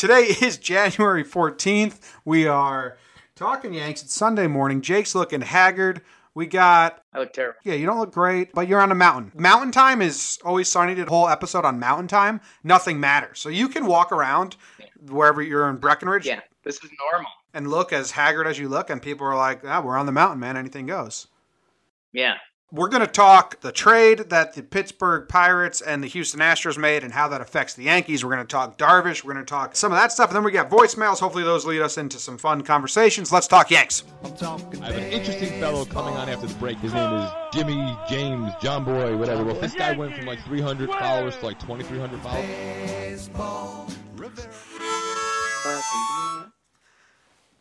Today is January 14th. We are talking Yanks. It's Sunday morning. Jake's looking haggard. We got I look terrible. yeah, you don't look great, but you're on a mountain. Mountain time is always sunny. Did a whole episode on mountain time. Nothing matters. So you can walk around wherever you're in Breckenridge Yeah, this is normal. and look as haggard as you look, and people are like, ah, we're on the mountain, man. Anything goes. Yeah. We're going to talk the trade that the Pittsburgh Pirates and the Houston Astros made and how that affects the Yankees. We're going to talk Darvish. We're going to talk some of that stuff. And then we got voicemails. Hopefully, those lead us into some fun conversations. Let's talk Yanks. I have an interesting fellow coming on after the break. His name is Jimmy James, John Boy, whatever. Well, this guy went from like 300 followers to like 2,300 followers.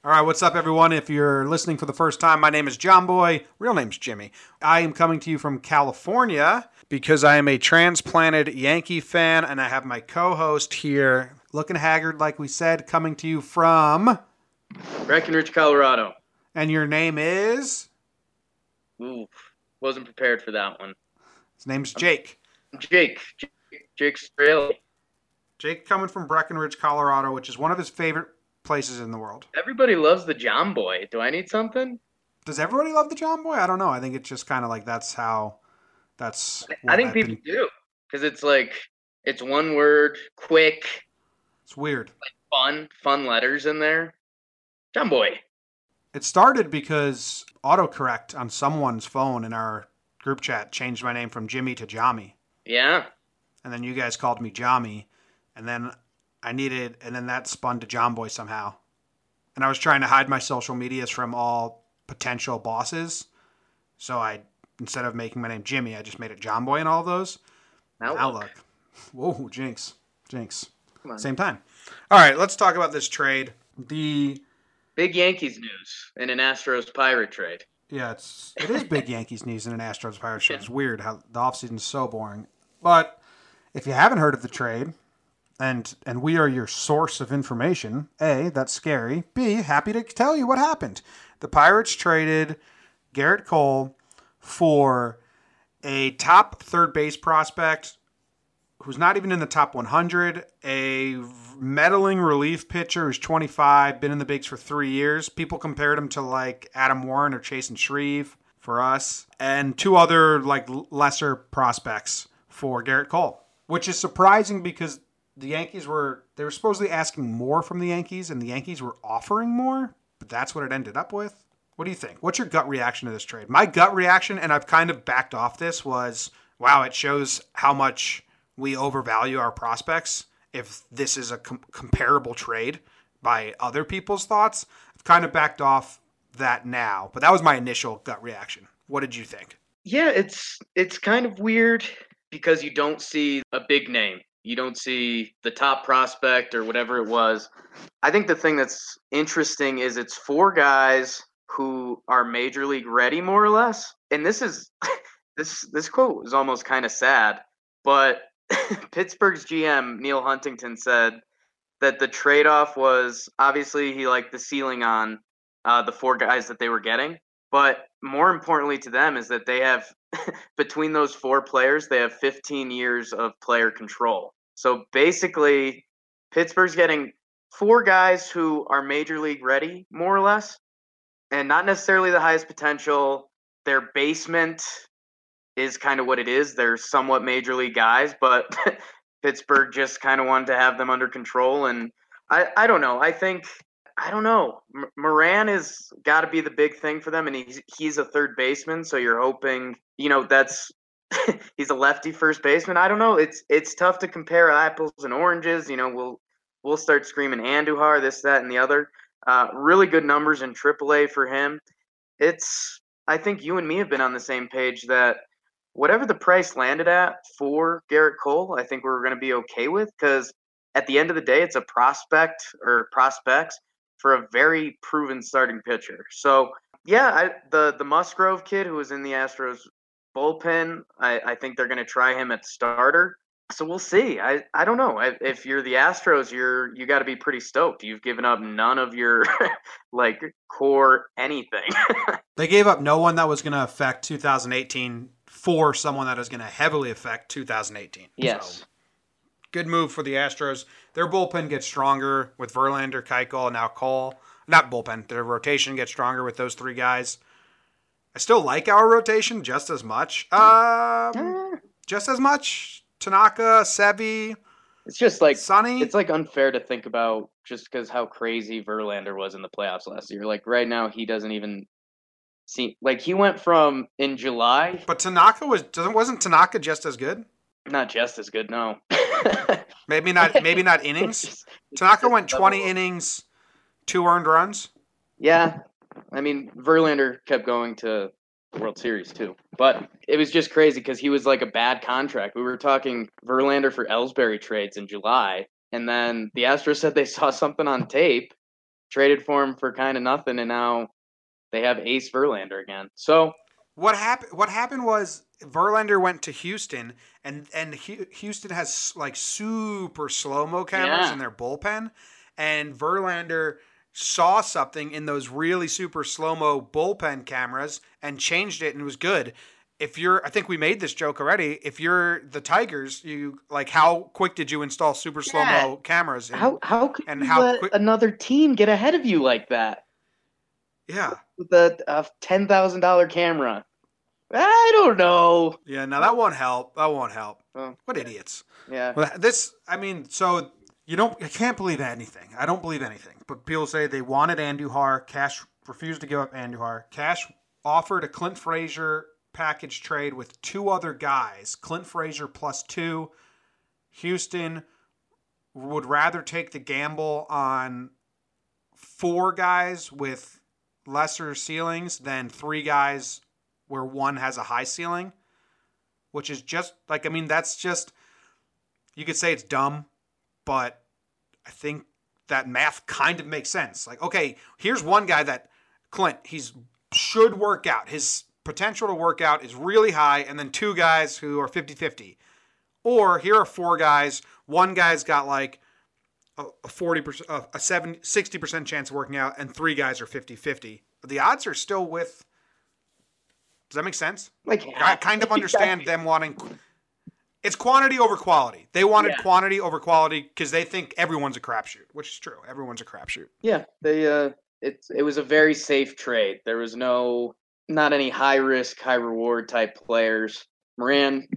All right, what's up, everyone? If you're listening for the first time, my name is John Boy. Real name's Jimmy. I am coming to you from California because I am a transplanted Yankee fan, and I have my co host here, looking haggard, like we said, coming to you from. Breckenridge, Colorado. And your name is? Ooh, wasn't prepared for that one. His name's Jake. Jake. Jake, Jake Straley. Jake coming from Breckenridge, Colorado, which is one of his favorite places in the world. Everybody loves the John Boy. Do I need something? Does everybody love the John Boy? I don't know. I think it's just kind of like that's how. That's. I think I've people been- do because it's like it's one word, quick, It's weird. Like fun, fun letters in there. John Boy. It started because autocorrect on someone's phone in our group chat changed my name from Jimmy to Jami. Yeah. And then you guys called me Jami. And then I needed, and then that spun to John Boy somehow. And I was trying to hide my social medias from all potential bosses. So I, instead of making my name Jimmy, I just made it John Boy in all of those. Now, look. Whoa, jinx. Jinx. Same time. All right, let's talk about this trade. The Big Yankees news in an Astros Pirate trade. Yeah, it's it is big Yankees news in an Astros pirate trade. It's weird how the offseason is so boring. But if you haven't heard of the trade, and and we are your source of information, A, that's scary. B, happy to tell you what happened. The Pirates traded Gerrit Cole for a top third base prospect who's not even in the top 100, a meddling relief pitcher who's 25, been in the bigs for three years. People compared him to like Adam Warren or Chasen Shreve for us, and two other like lesser prospects for Gerrit Cole, which is surprising because the Yankees were they were supposedly asking more from the Yankees, and the Yankees were offering more, but that's what it ended up with. What do you think? What's your gut reaction to this trade? My gut reaction, and I've kind of backed off this, was wow, it shows how much we overvalue our prospects if this is a com- comparable trade by other people's thoughts. I've kind of backed off that now, but that was my initial gut reaction. What did you think? Yeah, it's it's kind of weird because you don't see a big name. You don't see the top prospect or whatever it was. I think the thing that's interesting is it's four guys who are major league ready more or less. And this is this this quote is almost kind of sad, but Pittsburgh's GM Neil Huntington said that the trade-off was obviously he liked the ceiling on uh, the four guys that they were getting, but more importantly to them is that they have between those four players they have 15 years of player control. So basically, Pittsburgh's getting four guys who are major league ready, more or less, and not necessarily the highest potential. Their basement is kind of what it is. They're somewhat major league guys, but Pittsburgh just kind of wanted to have them under control. And I, I don't know. I think I don't know. M- Moran has got to be the big thing for them, and he's he's a third baseman, so you're hoping you know that's he's a lefty first baseman. I don't know. It's it's tough to compare apples and oranges. You know, we'll we'll start screaming Andujar, this, that, and the other. Uh, really good numbers in AAA for him. It's I think you and me have been on the same page that whatever the price landed at for Gerrit Cole, I think we're going to be okay with because at the end of the day, it's a prospect or prospects for a very proven starting pitcher. So yeah, I, the the Musgrove kid who was in the Astros bullpen, I, I think they're going to try him at starter. So we'll see. I, I don't know. I, if you're the Astros, you're you got to be pretty stoked. You've given up none of your like core anything. They gave up no one that was going to affect 2018 for someone that is going to heavily affect 2018. So, good move for the Astros. Their bullpen gets stronger with Verlander, Keuchel, and now Cole. Not bullpen. Their rotation gets stronger with those three guys. I still like our rotation just as much. Um, Eh, just as much. Tanaka, Sevy, It's just like Sonny. it's like unfair to think about just because how crazy Verlander was in the playoffs last year. Like right now, he doesn't even see like he went from in July, but Tanaka was doesn't wasn't Tanaka just as good? not just as good. No, Maybe not. Maybe not innings. It's just- it's Tanaka went 20 up. innings, two earned runs. Yeah, I mean Verlander kept going to World Series too, but it was just crazy because he was like a bad contract. We were talking Verlander for Ellsbury trades in July, and then the Astros said they saw something on tape, traded for him for kind of nothing, and now they have Ace Verlander again. So What happened? What happened was Verlander went to Houston, and and Houston has like super slow mo cameras Yeah. in their bullpen, and Verlander saw something in those really super slow mo bullpen cameras and changed it and it was good. If you're, I think we made this joke already. If you're the Tigers, you like how quick did you install super slow mo cameras? in- how how could and you how let quick- another team get ahead of you like that yeah, with a, a ten thousand dollar camera? I don't know. yeah. Now that won't help. That won't help. Oh, What idiots. Yeah. Well, this, I mean, so you don't, I can't believe anything. I don't believe anything. But people say they wanted Andujar. Cash refused to give up Andujar. Cash offered a Clint Frazier package trade with two other guys. Clint Frazier plus two. Houston would rather take the gamble on four guys with lesser ceilings than three guys where one has a high ceiling, which is just like, I mean, that's just you could say it's dumb, but I think that math kind of makes sense. Like, okay, here's one guy that Clint, he's should work out. His potential to work out is really high, and then two guys who are 50-50. Or here are four guys. One guy's got like a a 40%, a a 70, 60% chance of working out, and three guys are 50-50. The odds are still with. Does that make sense? Like I kind of understand them wanting. It's quantity over quality. They wanted Yeah. quantity over quality because they think everyone's a crapshoot, which is true. Everyone's a crapshoot. Yeah, they uh it it was a very safe trade. There was no not any high risk, high reward type players. Moran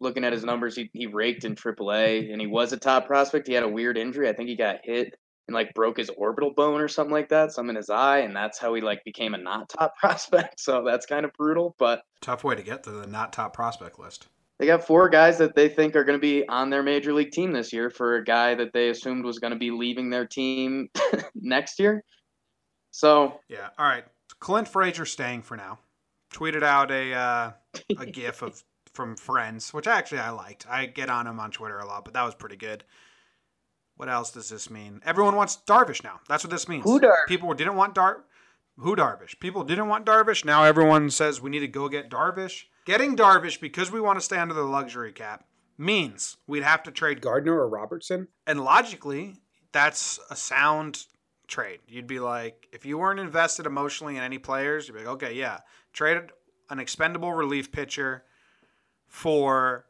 looking at his numbers, he, he raked in AAA and he was a top prospect. He had a weird injury. I think he got hit and like broke his orbital bone or something like that, some in his eye, and that's how he like became a not top prospect. So that's kind of brutal, but Tough way to get to the not top prospect list. they got four guys that they think are going to be on their major league team this year for a guy that they assumed was going to be leaving their team next year. So Yeah. All right. Clint Frazier staying for now. Tweeted out a uh, a gif of from Friends, which actually I liked. I get on him on Twitter a lot, but that was pretty good. What else does this mean? Everyone wants Darvish now. That's what this means. Who Darvish? People didn't want Dar. Who Darvish? People didn't want Darvish. Now everyone says we need to go get Darvish. Getting Darvish because we want to stay under the luxury cap means we'd have to trade Gardner or Robertson. And logically, that's a sound trade. You'd be like, if you weren't invested emotionally in any players, you'd be like, okay, yeah, trade an expendable relief pitcher for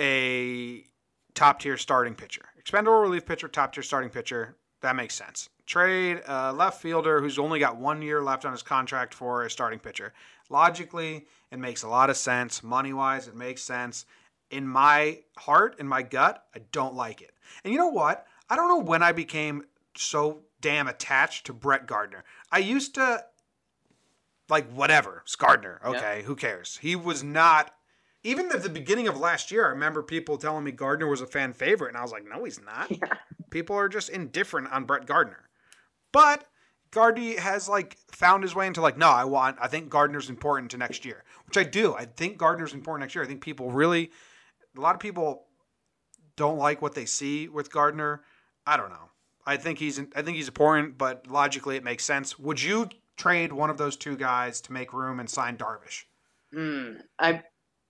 a top tier starting pitcher. Expendable relief pitcher, top tier starting pitcher. That makes sense. Trade a left fielder who's only got one year left on his contract for a starting pitcher. Logically, it makes a lot of sense. Money wise, it makes sense. In my heart, in my gut, I don't like it. And you know what? I don't know when I became so damn attached to Brett Gardner. I used to like whatever. It's Gardner. Okay, who cares? He was not even at the beginning of last year, I remember people telling me Gardner was a fan favorite, and I was like, no, he's not. People are just indifferent on Brett Gardner. But Gardy has like found his way into like, no, I want I think Gardner's important to next year. Which I do. I think Gardner's important next year. I think people really a lot of people don't like what they see with Gardner. I don't know. I think he's I think he's important, but logically it makes sense. Would you trade one of those two guys to make room and sign Darvish? Hmm. I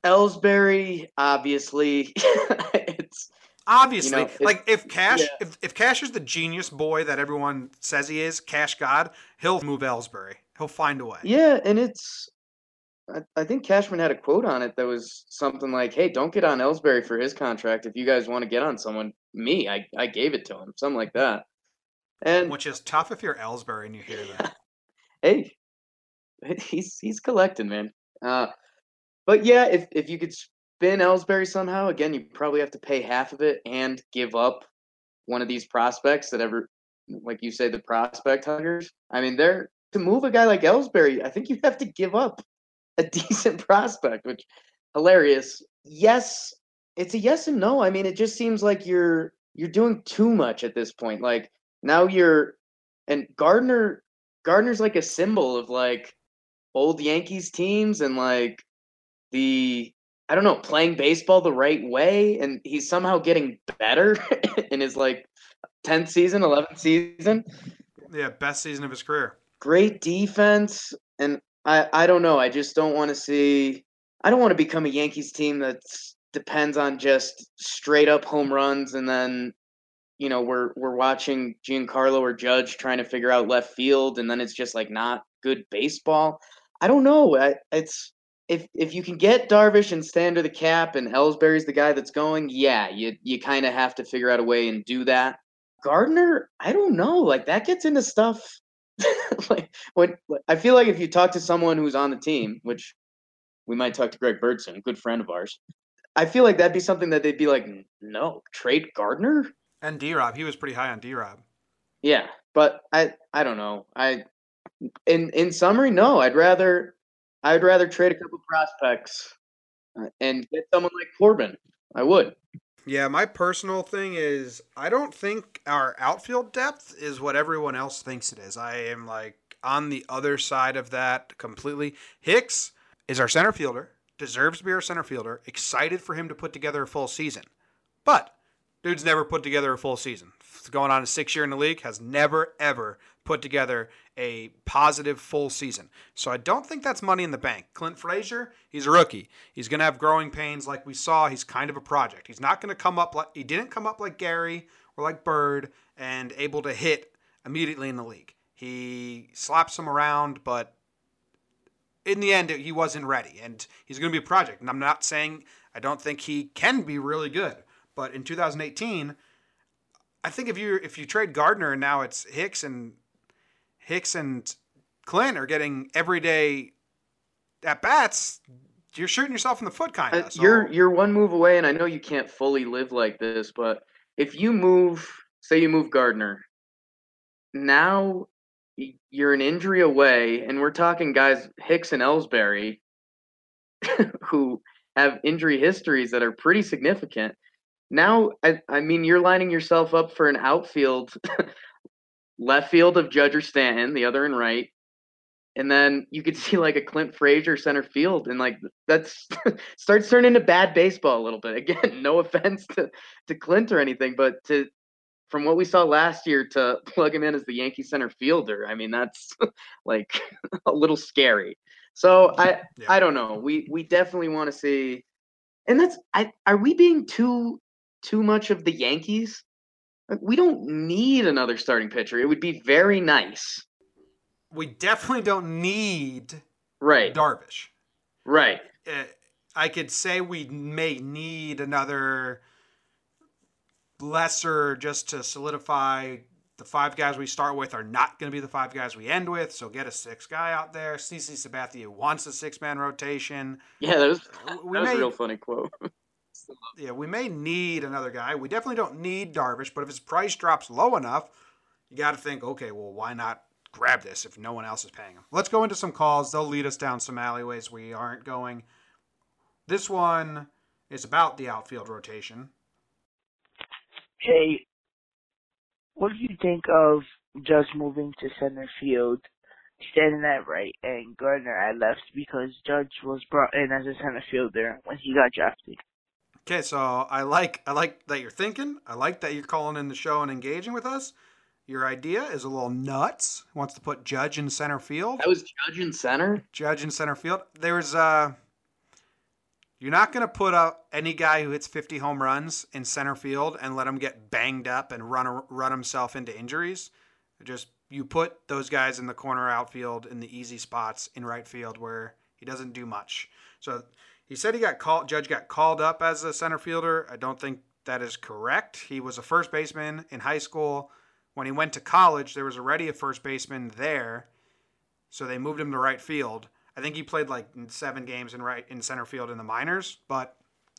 Ellsbury, obviously, it's Obviously, You know, like if Cash, yeah. if, if Cash is the genius boy that everyone says he is, Cash God, he'll move Ellsbury. He'll find a way. yeah, and it's I, I think Cashman had a quote on it that was something like, "Hey, don't get on Ellsbury for his contract. If you guys want to get on someone, me, I, I gave it to him, something like that." And which is tough if you're Ellsbury and you hear that. hey, he's he's collecting, man. Uh, but yeah, if if you could spin Ellsbury somehow, again, you probably have to pay half of it and give up one of these prospects that ever, like you say, the prospect huggers. I mean, they're to move a guy like Ellsbury. I think you have to give up a decent prospect, which hilarious. Yes, it's a yes and no. I mean, it just seems like you're you're doing too much at this point. Like now you're and Gardner Gardner's like a symbol of like old Yankees teams and like the I don't know, playing baseball the right way and he's somehow getting better in his like 10th season, 11th season. Yeah, best season of his career. Great defense and I I don't know, I just don't want to see I don't want to become a Yankees team that depends on just straight up home runs and then you know we're we're watching Giancarlo or Judge trying to figure out left field, and then it's just like not good baseball. I don't know. I, it's if if you can get Darvish and stay under the cap, and Ellsbury's the guy that's going, yeah, you you kind of have to figure out a way and do that. Gardner, I don't know. Like that gets into stuff. like when I feel like if you talk to someone who's on the team, which we might talk to Greg Birdson, good friend of ours. I feel like that'd be something that they'd be like, no, trade Gardner. And D Rob, he was pretty high on D Rob. Yeah, but I I don't know. I in in summary, no. I'd rather I'd rather trade a couple prospects uh, and get someone like Corbin. I would. Yeah, my personal thing is I don't think our outfield depth is what everyone else thinks it is. I am like on the other side of that completely. Hicks is our center fielder, deserves to be our center fielder, excited for him to put together a full season. But Dude's never put together a full season. going on a six year in the league, has never, ever put together a positive full season. So I don't think that's money in the bank. Clint Frazier, he's a rookie. He's going to have growing pains like we saw. He's kind of a project. He's not going to come up like he didn't come up like Gary or like Bird and able to hit immediately in the league. He slaps him around, but in the end, he wasn't ready. And he's going to be a project. And I'm not saying I don't think he can be really good. But in 2018, I think if you if you trade Gardner and now it's Hicks and Hicks and Clint are getting everyday at bats, you're shooting yourself in the foot, kind of. Uh, so. You're you're one move away, and I know you can't fully live like this, but if you move, say you move Gardner, now you're an injury away, and we're talking guys Hicks and Ellsbury, who have injury histories that are pretty significant now I, I mean you're lining yourself up for an outfield left field of Judge or Stanton, the other and right. And then you could see like a Clint Frazier center field, and like that's starts turning into bad baseball a little bit. Again, no offense to, to Clint or anything, but to from what we saw last year to plug him in as the Yankee center fielder, I mean that's like a little scary. So I yeah. I don't know. We we definitely want to see, and that's I are we being too too much of the Yankees. We don't need another starting pitcher. It would be very nice. We definitely don't need right Darvish. Right. Uh, I could say we may need another lesser just to solidify the five guys we start with are not going to be the five guys we end with. So get a six guy out there. CC Sabathia wants a six man rotation. Yeah, that was, that was may, a real funny quote. yeah, we may need another guy. We definitely don't need Darvish, but if his price drops low enough, you got to think, okay, well, why not grab this if no one else is paying him? Let's go into some calls. They'll lead us down some alleyways we aren't going. This one is about the outfield rotation. Hey, what do you think of Judge moving to center field, standing at right, and Gardner at left because Judge was brought in as a center fielder when he got drafted? Okay, so I like I like that you're thinking. I like that you're calling in the show and engaging with us. Your idea is a little nuts. Wants to put Judge in center field. That was Judge in center. Judge in center field. There's uh you're not going to put up any guy who hits 50 home runs in center field and let him get banged up and run run himself into injuries. Just you put those guys in the corner outfield in the easy spots in right field where He doesn't do much. So he said he got called. Judge got called up as a center fielder. I don't think that is correct. He was a first baseman in high school. When he went to college, there was already a first baseman there, so they moved him to right field. I think he played like seven games in right in center field in the minors, but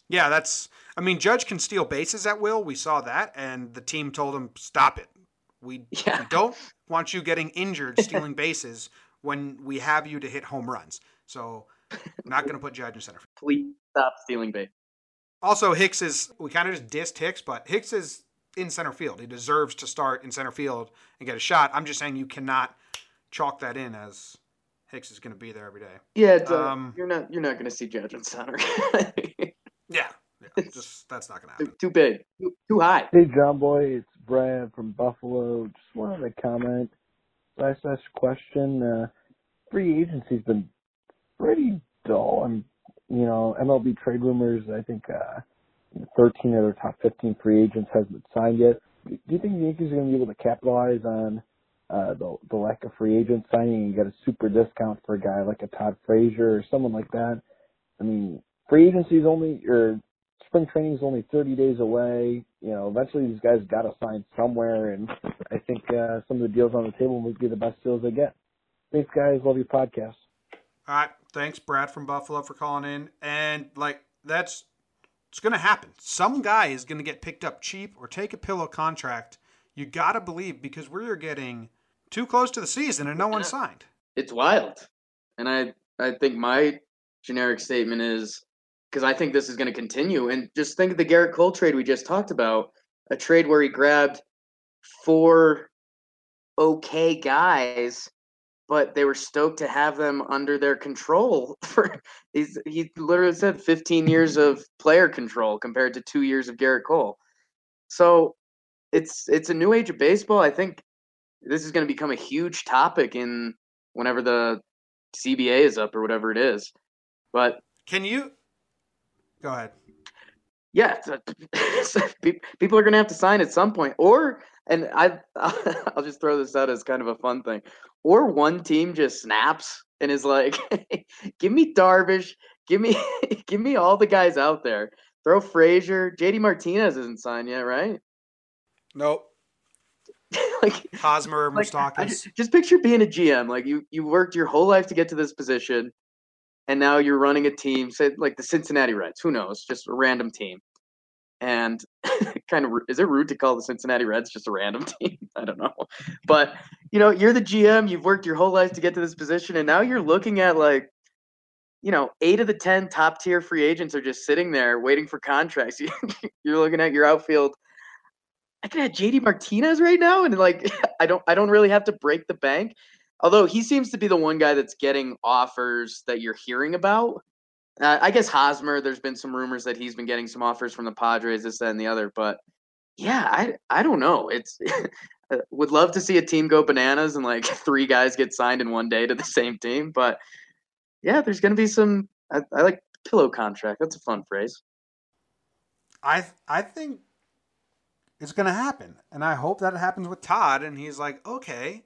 yeah, that's. I mean, Judge can steal bases at will. We saw that, and the team told him stop it. We, yeah. we don't want you getting injured stealing bases when we have you to hit home runs. So, not going to put Judge in center field. Please stop stealing base. Also, Hicks is. We kind of just dissed Hicks, but Hicks is in center field. He deserves to start in center field and get a shot. I'm just saying you cannot chalk that in as Hicks is going to be there every day. Yeah, um, you're not you're not going to see Judge in center. yeah, yeah just that's not going to happen. Too, too big, too, too, high. Hey, John Boy, it's Brad from Buffalo. Just wanted to comment. Last last question. Uh, free agency's been pretty dull. I'm, you know, MLB trade rumors. I think uh, 13 of their top 15 free agents hasn't signed yet. Do you think the Yankees are going to be able to capitalize on uh, the the lack of free agent signing and get a super discount for a guy like a Todd Frazier or someone like that. I mean, free agency is only or spring training is only 30 days away. You know, eventually these guys got to sign somewhere, and I think uh, some of the deals on the table would be the best deals they get. Thanks, guys. Love your podcast. All right, thanks, Brad from Buffalo, for calling in. And like that's it's going to happen. Some guy is going to get picked up cheap or take a pillow contract. You got to believe because we're getting too close to the season and no one signed. It's wild. And I I think my generic statement is because I think this is going to continue. And just think of the Gerrit Cole trade we just talked about, a trade where he grabbed four okay guys, but they were stoked to have them under their control. For he's he literally said 15 years of player control compared to two years of Gerrit Cole. So it's it's a new age of baseball. I think this is going to become a huge topic in whenever the CBA is up or whatever it is. But can you go ahead? Yeah, people are going to have to sign at some point, or and I I'll just throw this out as kind of a fun thing, or one team just snaps and is like, "Give me Darvish, give me give me all the guys out there." Throw Frazier, JD Martinez isn't signed yet, right? Nope. like Hosmer, like, just, just picture being a GM. Like you, you worked your whole life to get to this position, and now you're running a team. Say like the Cincinnati Reds. Who knows? Just a random team. And kind of is it rude to call the Cincinnati Reds just a random team? I don't know, but you know you're the GM. You've worked your whole life to get to this position, and now you're looking at like you know, eight of the 10 top tier free agents are just sitting there waiting for contracts. You're looking at your outfield I can have JD Martinez right now, and like I don't I don't really have to break the bank. Although he seems to be the one guy that's getting offers that you're hearing about. Uh, I guess Hosmer, there's been some rumors that he's been getting some offers from the Padres, this, that, and the other. But yeah, I I don't know. It's would love to see a team go bananas and like three guys get signed in one day to the same team. But yeah, there's gonna be some. I, I like pillow contract. That's a fun phrase. I I think it's to happen. And I hope that it happens with Todd. And he's like, okay,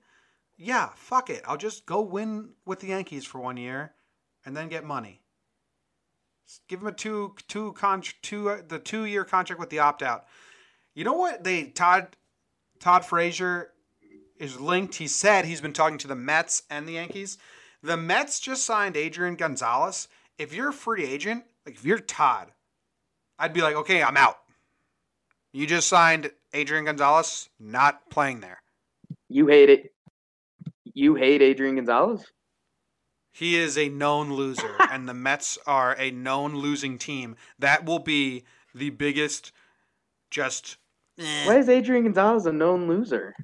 yeah, fuck it. I'll just go win with the Yankees for one year and then get money. Give him a two, two, con- two, uh, the two year contract with the opt out. You know what? They, Todd, Todd Frazier is linked. He said he's been talking to the Mets and the Yankees. The Mets just signed Adrian Gonzalez. If you're a free agent, like if you're Todd, I'd be like, okay, I'm out. You just signed Adrian Gonzalez, not playing there. You hate it. You hate Adrian Gonzalez? He is a known loser, and the Mets are a known losing team. That will be the biggest just. Eh. Why is Adrian Gonzalez a known loser?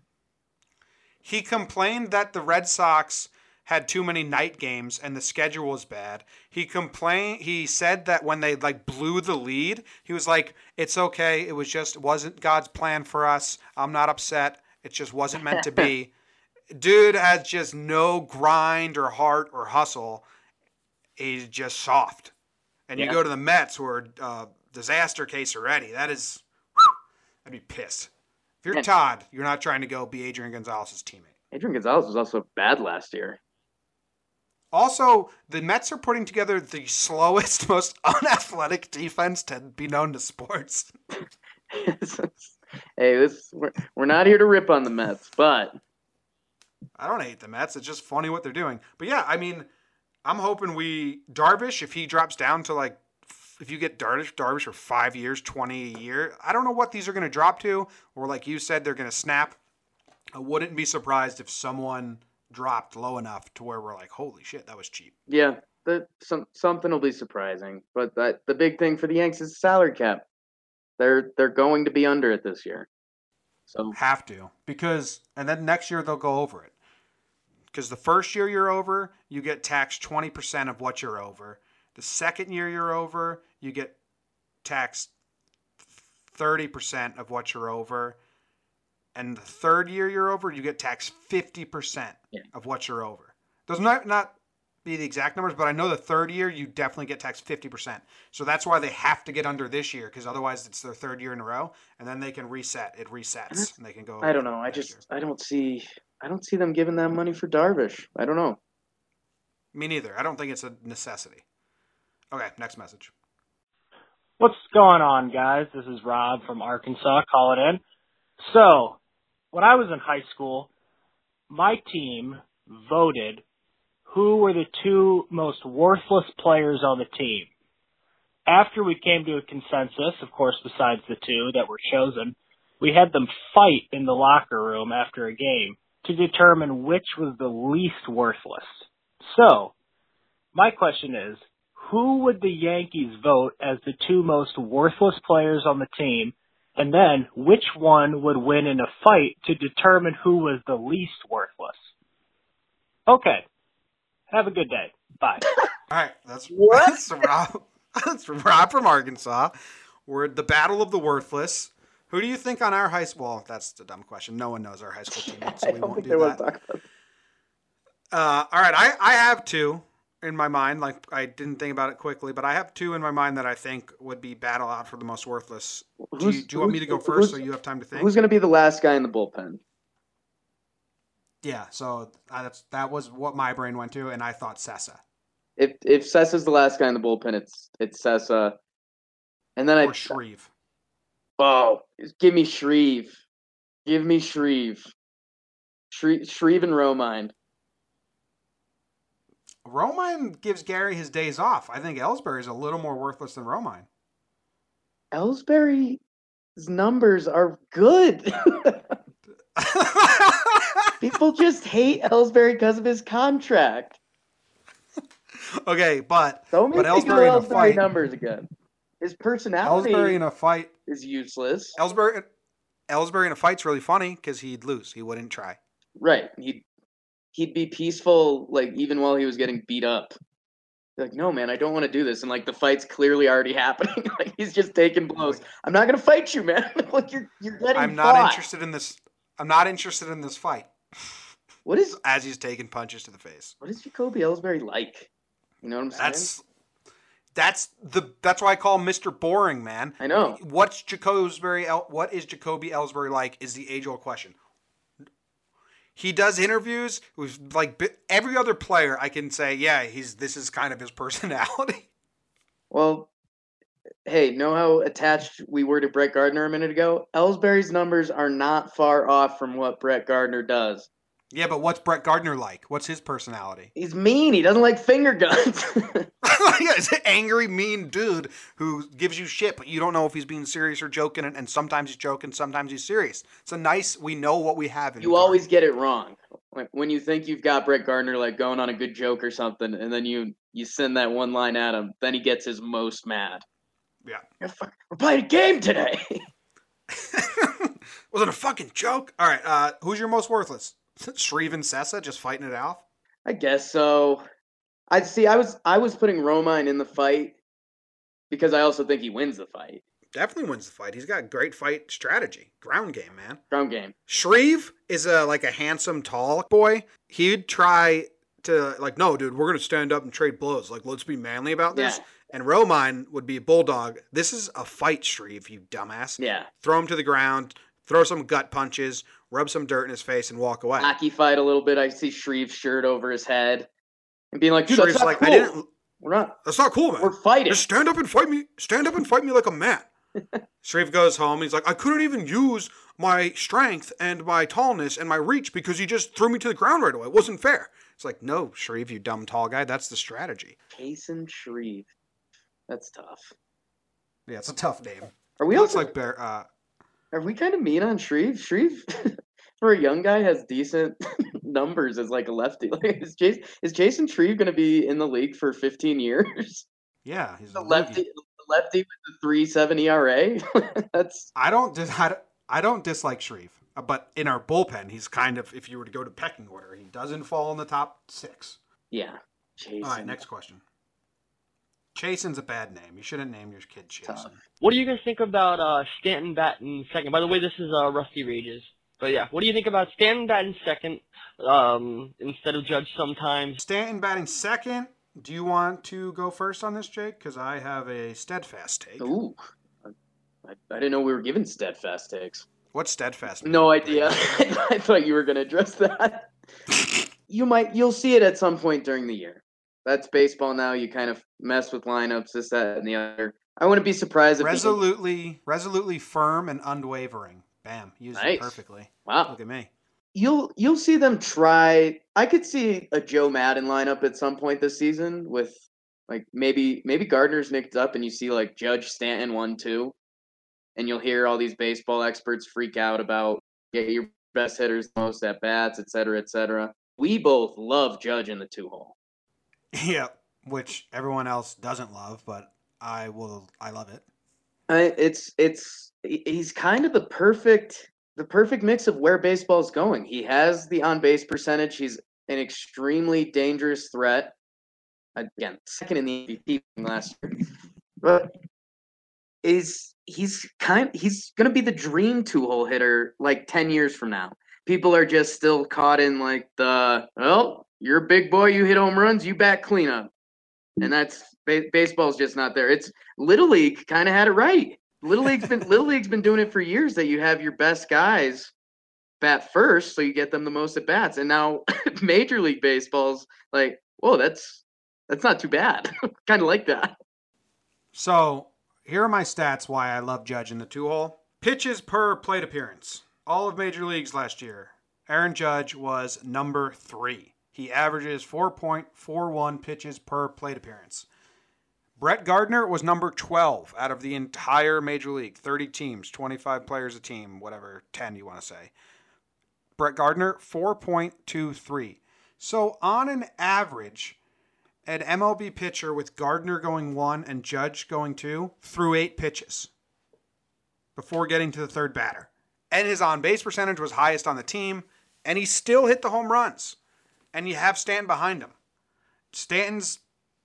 He complained that the Red Sox had too many night games and the schedule was bad. He complained he said that when they like blew the lead, he was like, It's okay, it was just wasn't God's plan for us. I'm not upset. It just wasn't meant to be. Dude has just no grind or heart or hustle. He's just soft. And yeah. you go to the Mets where uh, disaster case already. That is whew, I'd be pissed. If you're Todd, you're not trying to go be Adrian Gonzalez's teammate. Adrian Gonzalez was also bad last year. Also, the Mets are putting together the slowest, most unathletic defense to be known to sports. hey, this we're, we're not here to rip on the Mets, but I don't hate the Mets. It's just funny what they're doing. But yeah, I mean, I'm hoping we Darvish if he drops down to like if you get Darvish Darvish for five years, twenty a year. I don't know what these are going to drop to, or like you said, they're going to snap. I wouldn't be surprised if someone dropped low enough to where we're like, holy shit, that was cheap. yeah, the, some something will be surprising. But that the big thing for the Yanks is the salary cap. They're they're going to be under it this year. So Have to because, and then next year they'll go over it. Because the first year you're over, you get taxed twenty percent of what you're over. The second year you're over, you get taxed thirty percent of what you're over. And the third year you're over, you get taxed fifty percent Yeah. of what you're over. Those might not be the exact numbers, but I know the third year you definitely get taxed fifty percent. So that's why they have to get under this year, because otherwise it's their third year in a row, and then they can reset. It resets, and they can go. I don't know. I just year. I don't see I don't see them giving that money for Darvish. I don't know. Me neither. I don't think it's a necessity. Okay, next message. What's going on, guys? This is Rob from Arkansas calling in. So, when I was in high school, my team voted who were the two most worthless players on the team. After we came to a consensus, of course, besides the two that were chosen, we had them fight in the locker room after a game to determine which was the least worthless. So, my question is, who would the Yankees vote as the two most worthless players on the team, and then which one would win in a fight to determine who was the least worthless? Okay. Have a good day. Bye. All right, that's What? That's Rob. That's Rob from Arkansas. We're at the battle of the worthless. Who do you think on our high school? Well, that's the dumb question. No one knows our high school team, so I we don't won't think do they that. talk about Uh, all right, I, I have two in my mind. Like I didn't think about it quickly, but I have two in my mind that I think would be battle out for the most worthless. Do you, do you want me to go first, so you have time to think? Who's going to be the last guy in the bullpen? Yeah, so uh, that's that was what my brain went to, and I thought Cessa If if Cessa's the last guy in the bullpen, it's it's Cessa. And then I or Shreve. Oh, give me Shreve, give me Shreve, Shreve, Shreve and Romine. Romine gives Gary his days off. I think Ellsbury is a little more worthless than Romine. Ellsbury's numbers are good. People just hate Ellsbury because of his contract. okay, but make But Ellsbury Ellsbury fight- numbers again. His personality Ellsbury in a fight, is useless. Ellsbury, Ellsbury in a fight's really funny because he'd lose. He wouldn't try. Right. He'd he'd be peaceful, like even while he was getting beat up. Like, no, man, I don't want to do this. And like the fight's clearly already happening. like he's just taking blows. I'm not gonna fight you, man. like you're you're getting. I'm not fought. interested in this. I'm not interested in this fight. What is As he's taking punches to the face. what is Jacoby Ellsbury like? You know what I'm saying? That's that's the that's why I call him Mr. Boring, man. I know. What's Jacoby El, what is Jacoby Ellsbury like is the age old question. He does interviews with like every other player. I can say, yeah, he's this is kind of his personality. Well, hey, know how attached we were to Brett Gardner a minute ago? Ellsbury's numbers are not far off from what Brett Gardner does. Yeah, but what's Brett Gardner like? What's his personality? He's mean. He doesn't like finger guns. yeah, he's an angry, mean dude who gives you shit, but you don't know if he's being serious or joking. And, and sometimes he's joking, sometimes he's serious. It's a nice. We know what we have. In you always get it wrong when, when you think you've got Brett Gardner like going on a good joke or something, and then you you send that one line at him. Then he gets his most mad. Yeah. Fuck- We're playing a game today. Was it a fucking joke? All right, uh, who's your most worthless? Shreve and Cessa just fighting it out. I guess so. I see. I was I was putting Romine in the fight because I also think he wins the fight. Definitely wins the fight. He's got great fight strategy, ground game, man. Ground game. Shreve is a like a handsome, tall boy. He'd try to like, no, dude, we're gonna stand up and trade blows. Like, let's be manly about this. Yeah. And Romine would be a bulldog. This is a fight, Shreve, you dumbass. Yeah. Throw him to the ground, throw some gut punches, rub some dirt in his face, and walk away. Hockey fight a little bit. I see Shreve's shirt over his head. and being like, dude, Sharif's that's not like, cool. I didn't. We're not. That's not cool, man. We're fighting. Just stand up and fight me. Stand up and fight me like a man. Sharif goes home. He's like, I couldn't even use my strength and my tallness and my reach because he just threw me to the ground right away. It wasn't fair. It's like, no, Sharif, you dumb tall guy. That's the strategy. Chasen Shreve. That's tough. Yeah, it's a tough name. Are we also like Bear. Uh, are we kind of mean on Shreve? Shreve for a young guy has decent numbers as like a lefty. Like is Jason is Chasen Shreve going to be in the league for 15 years? yeah, he's The a lefty, lefty. with the three seven ERA. That's I don't. Dis- I don't- I don't dislike Sharif, uh, but in our bullpen, he's kind of. If you were to go to pecking order, he doesn't fall in the top six. yeah. Jason. All right, next question. Chasen's a bad name. You shouldn't name your kid Chasen. Tough. What do you guys think about uh, Stanton batting second? By the way, this is uh, Rusty Rages. But yeah, what do you think about Stanton batting second um, instead of Judge sometimes? Stanton batting second. Do you want to go first on this, Jake? Because I have a steadfast take. Ooh. I, I didn't know we were given steadfast takes. What's steadfast? mean? No idea. I thought you were going to address that. you might you'll see it at some point during the year. That's baseball now. You kind of mess with lineups, this, that, and the other. I wouldn't be surprised if he- resolutely, resolutely firm and unwavering. Bam, used Nice. it perfectly. wow. Look at me. You'll you'll see them try. I could see a Joe Maddon lineup at some point this season with like maybe maybe Gardner's nicked up and you see like Judge Stanton one two, and you'll hear all these baseball experts freak out about get your best hitters most at bats, et cetera, et cetera. We both love Judge in the two hole. Yeah, which everyone else doesn't love, but I will. I love it. It's it's he's kind of the perfect the perfect mix of where baseball's going. He has the on base percentage. He's an extremely dangerous threat. Again, second in the MVP last year, but is he's kind he's going to be the dream two hole hitter like ten years from now. People are just still caught in like the well, you're a big boy, you hit home runs, you bat cleanup, and that's ba- baseball's just not there. It's Little League kind of had it right. Little League's been Little League's been doing it for years that you have your best guys bat first so you get them the most at bats. And now Major League Baseball's like, whoa, that's that's not too bad. kind of like that. So here are my stats why I love Judge in the two hole. Pitches per plate appearance. All of major leagues last year. Aaron Judge was number three. He averages 4.41 pitches per plate appearance. Brett Gardner was number 12 out of the entire major league. 30 teams, 25 players a team, whatever, 10 you want to say. Brett Gardner, 4.23. So on an average, an MLB pitcher with Gardner going one and Judge going two threw eight pitches before getting to the third batter. And his on base percentage was highest on the team, and he still hit the home runs. And you have Stanton behind him. Stanton's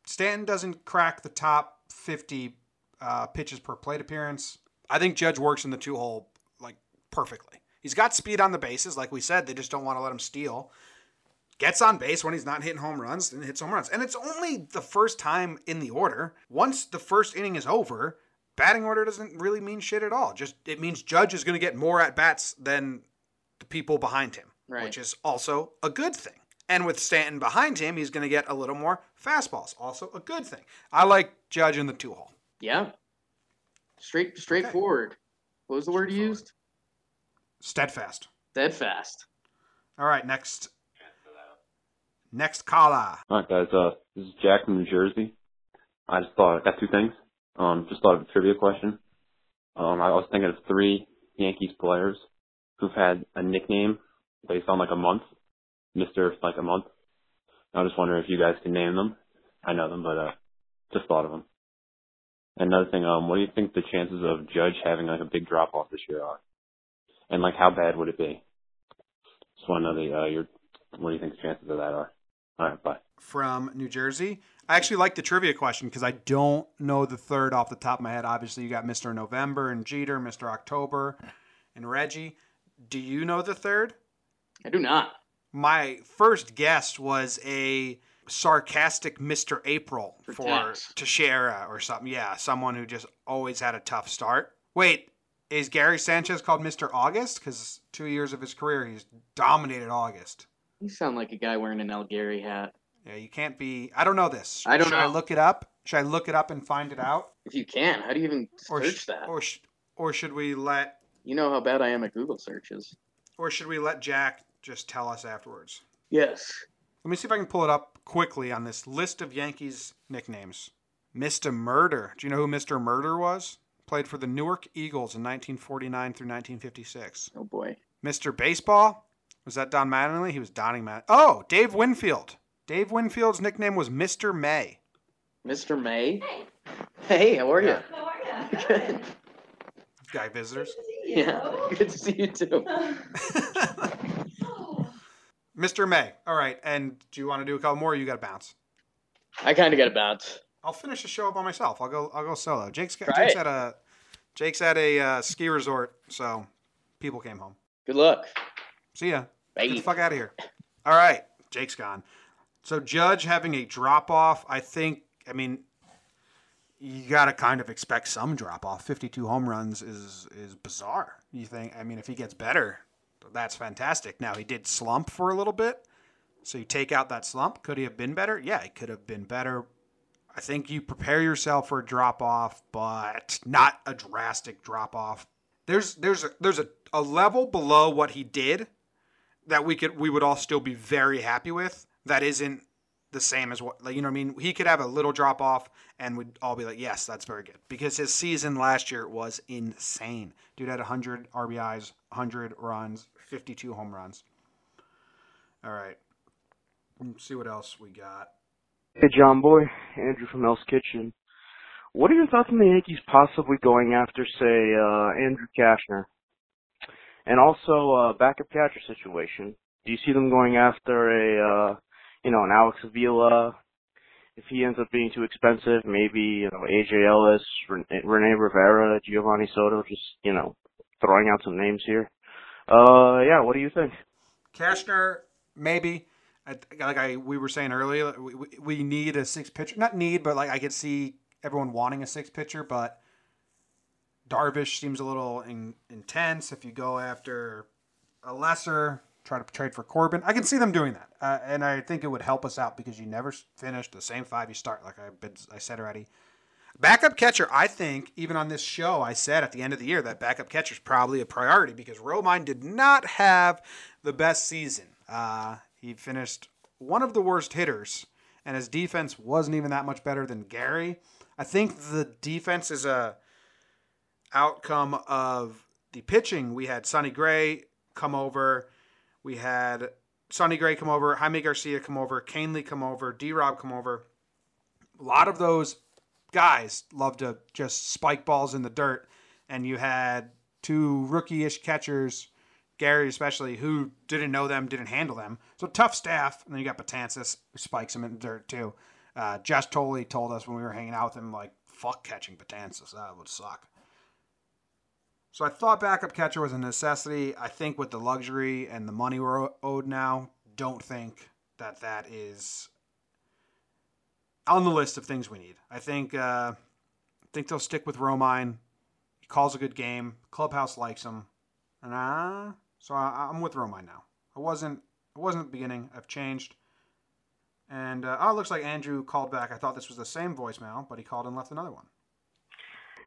Stanton doesn't crack the top 50 uh, pitches per plate appearance. I think Judge works in the two hole like perfectly. He's got speed on the bases, like we said. They just don't want to let him steal gets on base when he's not hitting home runs and hits home runs. And it's only the first time in the order. Once the first inning is over, batting order doesn't really mean shit at all. Just it means Judge is going to get more at bats than the people behind him, Right. which is also a good thing. And with Stanton behind him, he's going to get a little more fastballs, also a good thing. I like Judge in the two hole. Yeah. Straight straightforward. What was the word you used? Steadfast. Steadfast. All right, next. Next caller. All right, guys. Uh, this is Jack from New Jersey. I just thought I got two things. Um, just thought of a trivia question. Um, I was thinking of three Yankees players who've had a nickname based on like a month, Mister like a month. I was just wondering if you guys can name them. I know them, but uh, just thought of them. Another thing, um, what do you think the chances of Judge having like a big drop off this year are? And like, how bad would it be? Just want to know the uh, your what do you think the chances of that are? All right, bye. from New Jersey. I actually like the trivia question because I don't know the third off the top of my head. Obviously, you got Mr. November and Jeter, Mr. October, and Reggie. Do you know the third? I do not. My first guess was a sarcastic Mr. April For for. Teixeira or something. Yeah, someone who just always had a tough start. Wait, is Gary Sanchez called Mr. August? Because two years of his career, he's dominated August. You sound like a guy wearing an El Gary hat. Yeah, you can't be. I don't know this. I don't know. Should I look it up? Should I look it up and find it out, If you can, how do you even or search sh- that? or sh- or should we let You know how bad I am at Google searches. or should we let Jack just tell us afterwards? Yes. Let me see if I can pull it up quickly on this list of Yankees nicknames. Mr. Murder. Do you know who Mr. Murder was? Played for the Newark Eagles in 1949 through 1956. Oh boy. Mr. Baseball. Was that Don Mattingly? He was Donnie Matt. Oh, Dave Winfield. Dave Winfield's nickname was Mr. May. Mr. May. Hey, how are Yeah. you? How are you? Good. Guy visitors. Yeah. Good to see you too. Mr. May. All right. And do you want to do a couple more? Or you got to bounce. I kind of got a bounce. I'll finish the show by myself. I'll go. I'll go solo. Jake's got, Jake's at a Jake's at a uh, ski resort, so people came home. Good luck. See ya. Bye. Get the fuck out of here. All right, Jake's gone. So Judge having a drop off, I think. I mean, you got to kind of expect some drop off. Fifty-two home runs is is bizarre. You think? I mean, if he gets better, that's fantastic. Now he did slump for a little bit, so you take out that slump. Could he have been better? Yeah, he could have been better. I think you prepare yourself for a drop off, but not a drastic drop off. There's there's a, there's a, a level below what he did that we could we would all still be very happy with. That isn't the same as what like you know what I mean. He could have a little drop off and we'd all be like, yes, that's very good because his season last year was insane. Dude had 100 RBIs, 100 runs, 52 home runs. All right, Let's see what else we got. Hey, John Boy, Andrew from Hell's Kitchen. What are your thoughts on the Yankees possibly going after, say, uh, Andrew Cashner? And also, uh, backup catcher situation. Do you see them going after a, uh, you know, an Alex Avila? If he ends up being too expensive, maybe, you know, AJ Ellis, Ren- Rene Rivera, Geovany Soto, just, you know, throwing out some names here. Uh, yeah, what do you think? Cashner, maybe. Like I we were saying earlier, we, we, we need a six pitcher. Not need, but like I could see everyone wanting a six pitcher, but Darvish seems a little in, intense. If you go after a lesser, try to trade for Corbin, I can see them doing that, uh, and I think it would help us out because you never finish the same five you start. Like I've been, I said already. Backup catcher, I think, even on this show, I said at the end of the year that backup catcher is probably a priority because Romine did not have the best season. Uh, he finished one of the worst hitters, and his defense wasn't even that much better than Gary. I think the defense is a outcome of the pitching. We had Sonny Gray come over. We had Sonny Gray come over, Jaime Garcia come over, Kahnle come over, D Rob come over. A lot of those guys love to just spike balls in the dirt. And you had two rookie ish catchers, Gary especially, who didn't know them, didn't handle them. So tough staff. And then you got Betances, who spikes them in the dirt too. Uh, Josh Tolley told us when we were hanging out with him, like, fuck catching Betances. That would suck. So I thought backup catcher was a necessity. I think with the luxury and the money we're owed now, don't think that that is on the list of things we need. I think uh, I think they'll stick with Romine. He calls a good game. Clubhouse likes him, and uh, so I, I'm with Romine now. I wasn't I wasn't at the beginning. I've changed. And uh, oh, it looks like Andrew called back. I thought this was the same voicemail, but he called and left another one.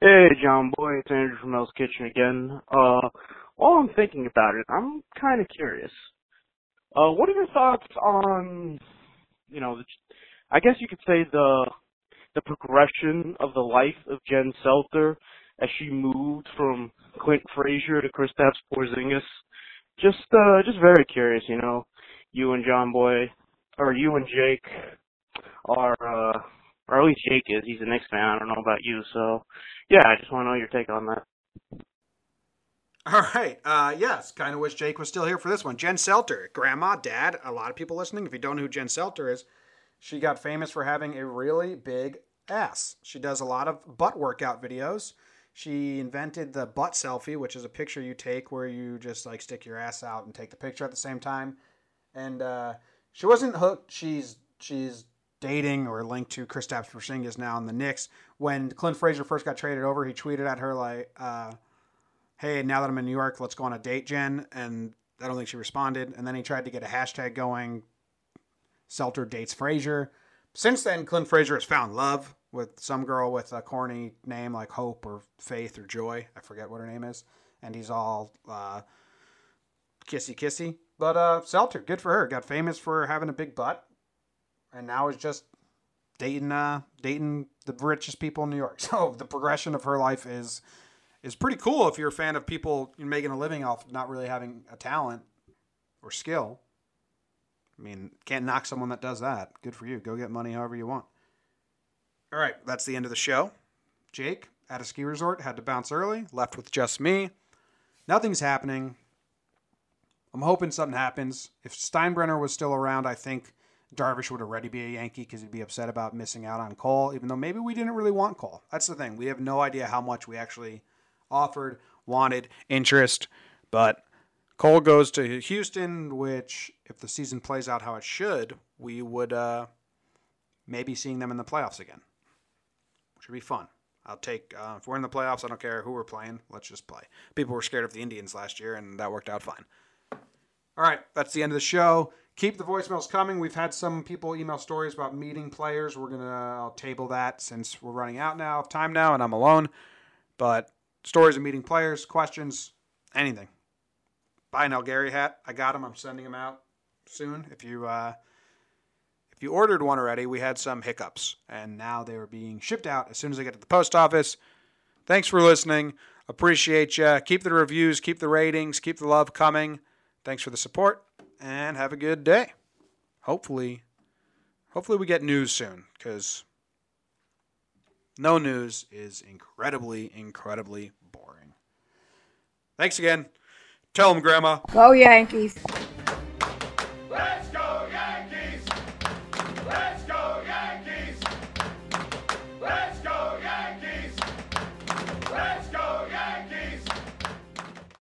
Hey, John Boy, it's Andrew from Hell's Kitchen again. Uh, while I'm thinking about it, I'm kind of curious. Uh, what are your thoughts on, you know, the, I guess you could say the the progression of the life of Jen Selter as she moved from Clint Frazier to Kristaps Porzingis. Just, uh, just very curious, you know. You and John Boy, or you and Jake, are, uh, or at least Jake is. He's a Knicks fan. I don't know about you, so yeah, I just want to know your take on that. All right. Uh, yes, kind of wish Jake was still here for this one. Jen Selter, grandma, dad, a lot of people listening. If you don't know who Jen Selter is, she got famous for having a really big ass. She does a lot of butt workout videos. She invented the butt selfie, which is a picture you take where you just like stick your ass out and take the picture at the same time. And uh, she wasn't hooked. She's she's dating or linked to Kristaps Porzingis now in the Knicks. When Clint Frazier first got traded over, he tweeted at her like. Uh, hey, now that I'm in New York, let's go on a date, Jen. And I don't think she responded. And then he tried to get a hashtag going Seltzer dates Frazier." Since then, Clint Frazier has found love with some girl with a corny name like Hope or Faith or Joy. I forget what her name is. And he's all uh, kissy kissy. But uh, Seltzer, good for her. Got famous for having a big butt, and now is just dating uh, dating the richest people in New York. So the progression of her life is is pretty cool if you're a fan of people making a living off not really having a talent or skill. I mean, can't knock someone that does that. Good for you. Go get money however you want. All right, that's the end of the show. Jake at a ski resort had to bounce early, left with just me. Nothing's happening. I'm hoping something happens. If Steinbrenner was still around, I think Darvish would already be a Yankee because he'd be upset about missing out on Cole, even though maybe we didn't really want Cole. That's the thing. We have no idea how much we actually offered, wanted, interest, but Cole goes to Houston, which, if the season plays out how it should, we would uh, maybe seeing them in the playoffs again, which would be fun. I'll take uh, if we're in the playoffs. I don't care who we're playing. Let's just play. People were scared of the Indians last year, and that worked out fine. All right, that's the end of the show. Keep the voicemails coming. We've had some people email stories about meeting players. We're gonna I'll table that since we're running out now of time now, and I'm alone. But stories of meeting players, questions, anything. Buy an Gary hat. I got them. I'm sending them out soon. If you uh, if you ordered one already, we had some hiccups, and now they are being shipped out as soon as they get to the post office. Thanks for listening. Appreciate you. Keep the reviews, keep the ratings, keep the love coming. Thanks for the support, and have a good day. Hopefully, hopefully we get news soon, because no news is incredibly, incredibly boring. Thanks again. Tell them, Grandma. Go Yankees.